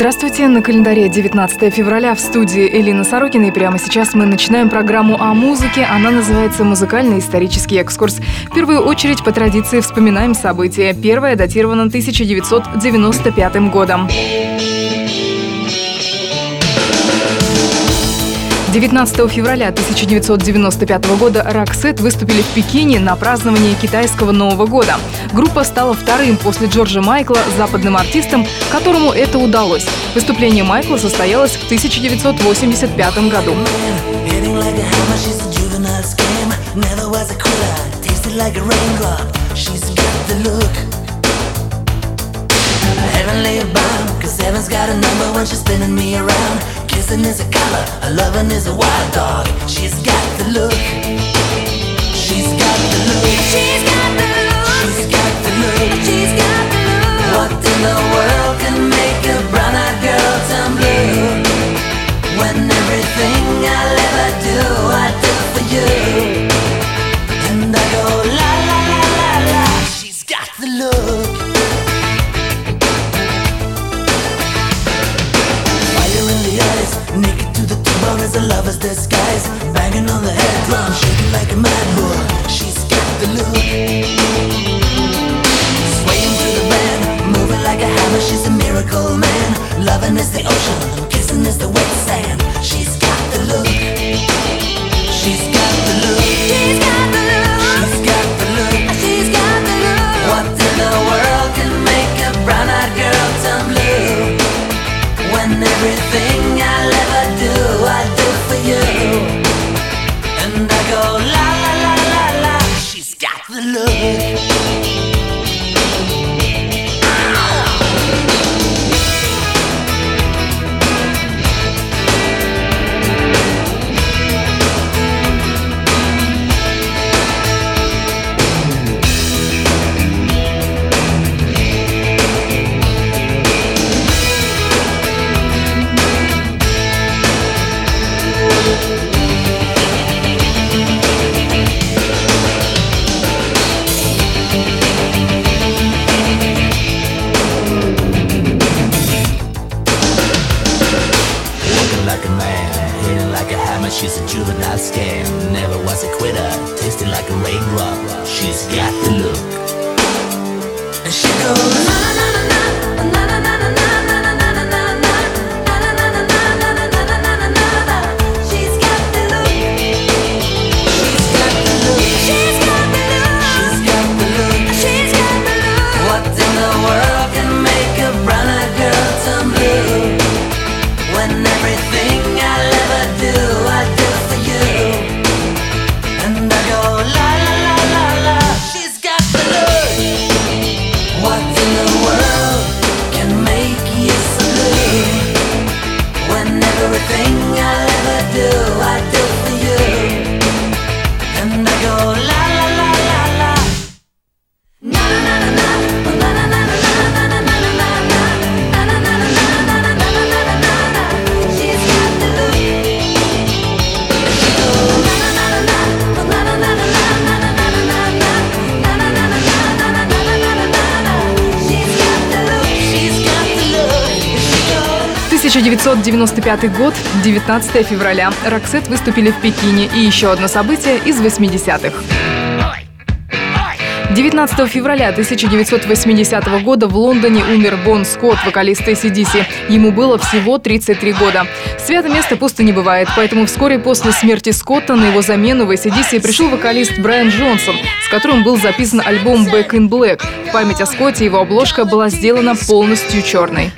Здравствуйте, на календаре 19 февраля в студии Элина Сорокина. И прямо сейчас мы начинаем программу о музыке. Она называется «Музыкальный исторический экскурс». В первую очередь по традиции вспоминаем события. Первое датировано 1995 годом. 19 февраля 1995 года Роксет выступили в Пекине на праздновании китайского Нового года. Группа стала вторым после Джорджа Майкла западным артистом, которому это удалось. Выступление Майкла состоялось в 1985 году. Kissing is a color, a loving is a wild dog. She's got the look. She's got the look. She's got the look. She's got the look. She's got the look. What in the world can make a brown-eyed girl turn blue? When everything I'll ever do She's a juvenile scam. Never was a quitter, tasting like a raindrop. She's got the look. And she goes. 1995 год, 19 февраля. Роксет выступили в Пекине. И еще одно событие из 80-х. 19 февраля 1980 года в Лондоне умер Бон Скотт, вокалист ACDC. Ему было всего 33 года. Свято место пусто не бывает, поэтому вскоре после смерти Скотта на его замену в ACDC пришел вокалист Брайан Джонсон, с которым был записан альбом Back in Black. В память о Скотте его обложка была сделана полностью черной.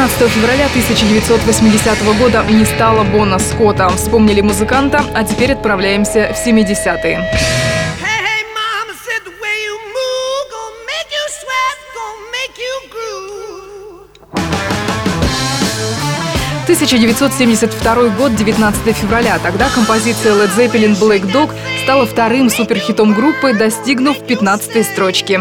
19 февраля 1980 года не стало Бона Скотта. Вспомнили музыканта, а теперь отправляемся в 70-е. Hey, hey, mama said the way you move gonna make you sweat, gonna make you groove. 1972 год, 19 февраля. Тогда композиция Led Zeppelin Black Dog стала вторым суперхитом группы, достигнув 15 строчки.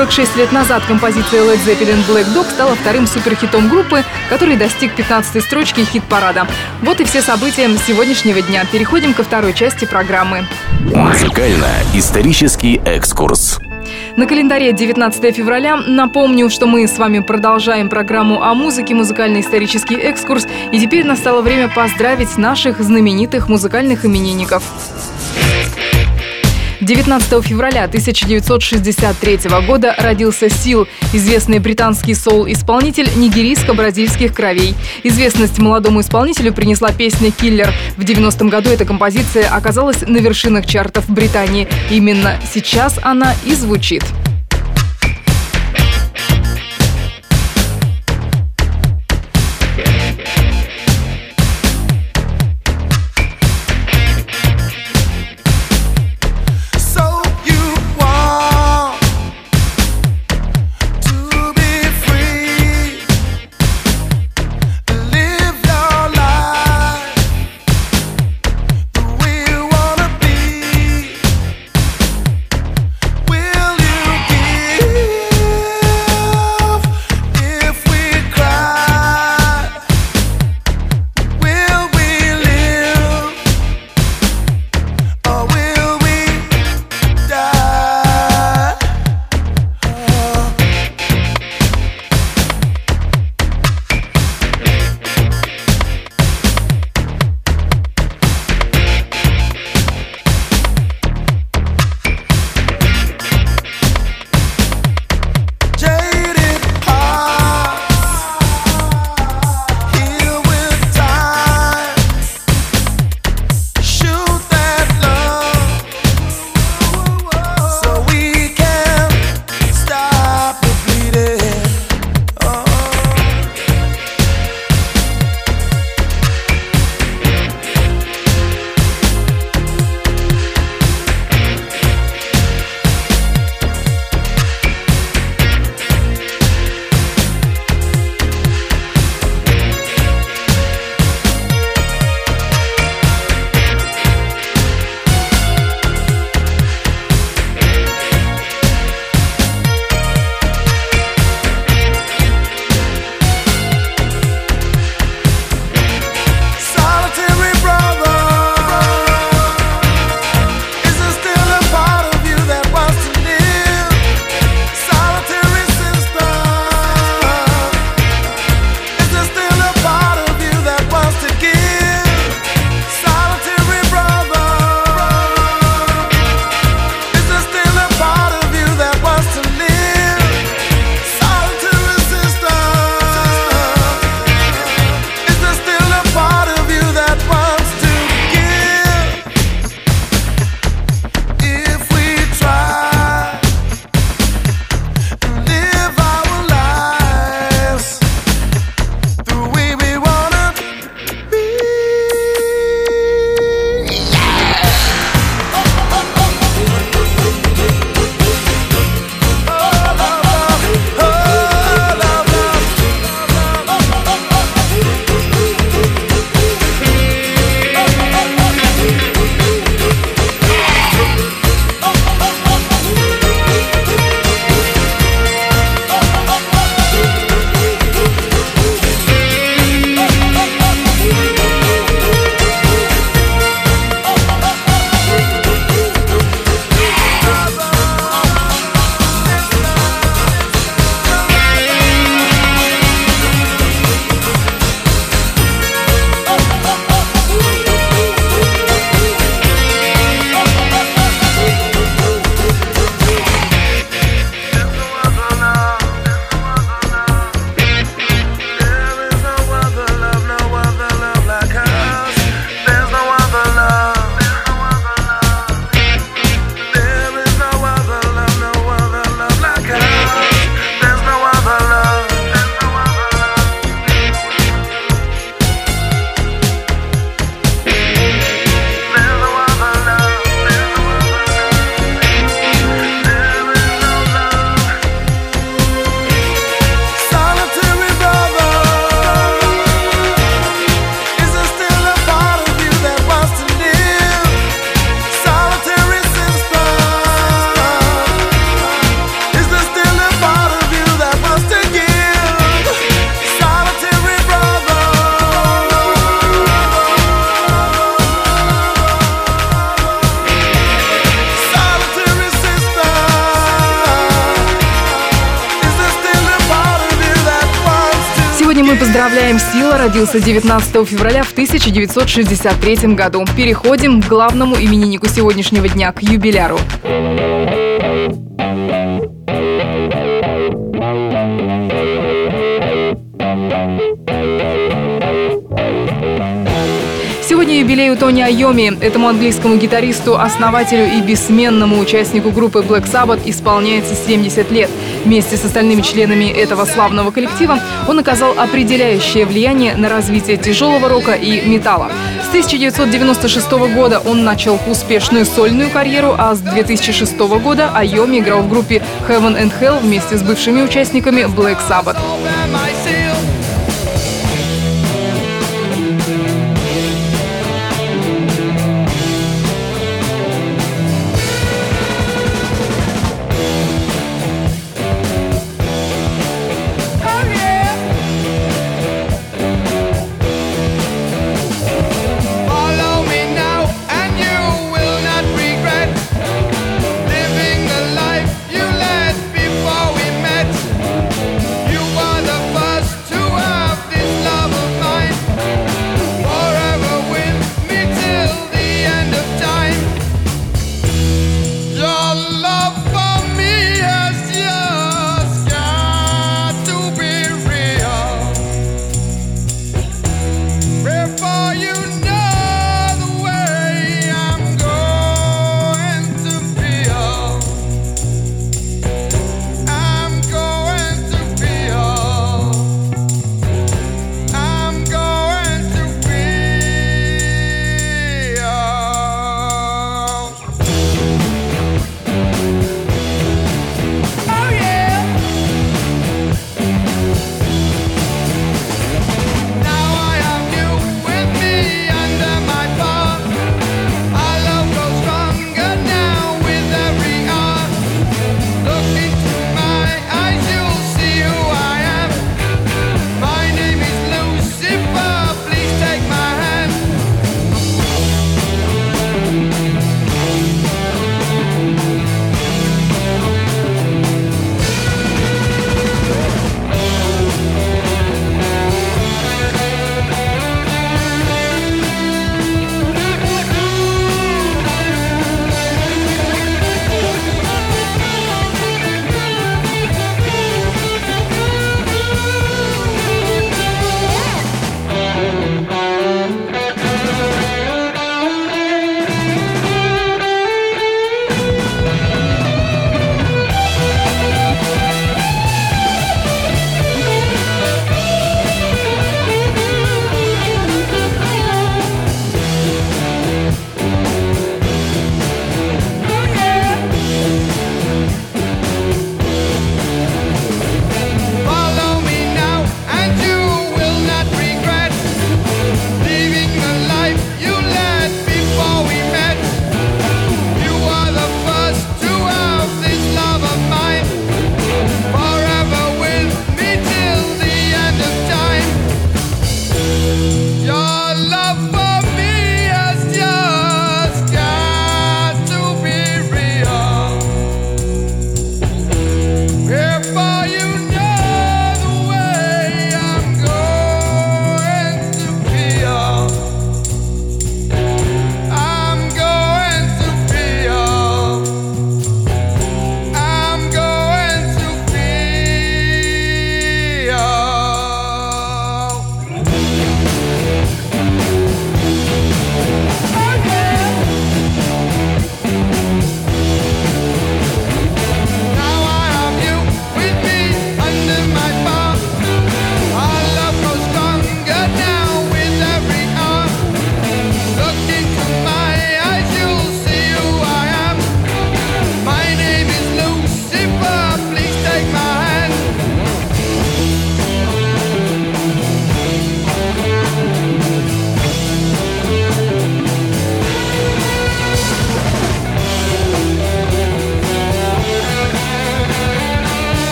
46 лет назад композиция Led Zeppelin Black Dog стала вторым суперхитом группы, который достиг 15-й строчки хит-парада. Вот и все события сегодняшнего дня. Переходим ко второй части программы. Музыкально-исторический экскурс. На календаре 19 февраля. Напомню, что мы с вами продолжаем программу о музыке «Музыкально-исторический экскурс». И теперь настало время поздравить наших знаменитых музыкальных именинников. 19 февраля 1963 года родился Сил, известный британский соул-исполнитель нигерийско-бразильских кровей. Известность молодому исполнителю принесла песня «Киллер». В 90-м году эта композиция оказалась на вершинах чартов Британии. Именно сейчас она и звучит. Родился 19 февраля в 1963 году. Переходим к главному имениннику сегодняшнего дня, к юбиляру. У Тони Айоми. Этому английскому гитаристу, основателю и бессменному участнику группы Black Sabbath исполняется 70 лет. Вместе с остальными членами этого славного коллектива он оказал определяющее влияние на развитие тяжелого рока и металла. С 1996 года он начал успешную сольную карьеру, а с 2006 года Айоми играл в группе Heaven and Hell вместе с бывшими участниками Black Sabbath.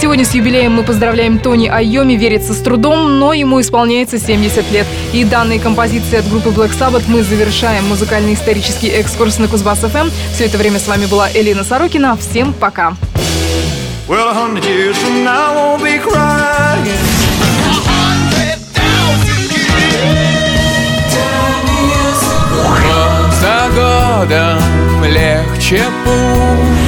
Сегодня с юбилеем мы поздравляем Тони Айоми, верится с трудом, но ему исполняется 70 лет. И данной композиции от группы Black Sabbath мы завершаем музыкальный исторический экскурс на Кузбасс ФМ. Все это время с вами была Элина Сорокина. Всем пока. Well, a hundred years from now, I won't be crying. Год за годом легче путь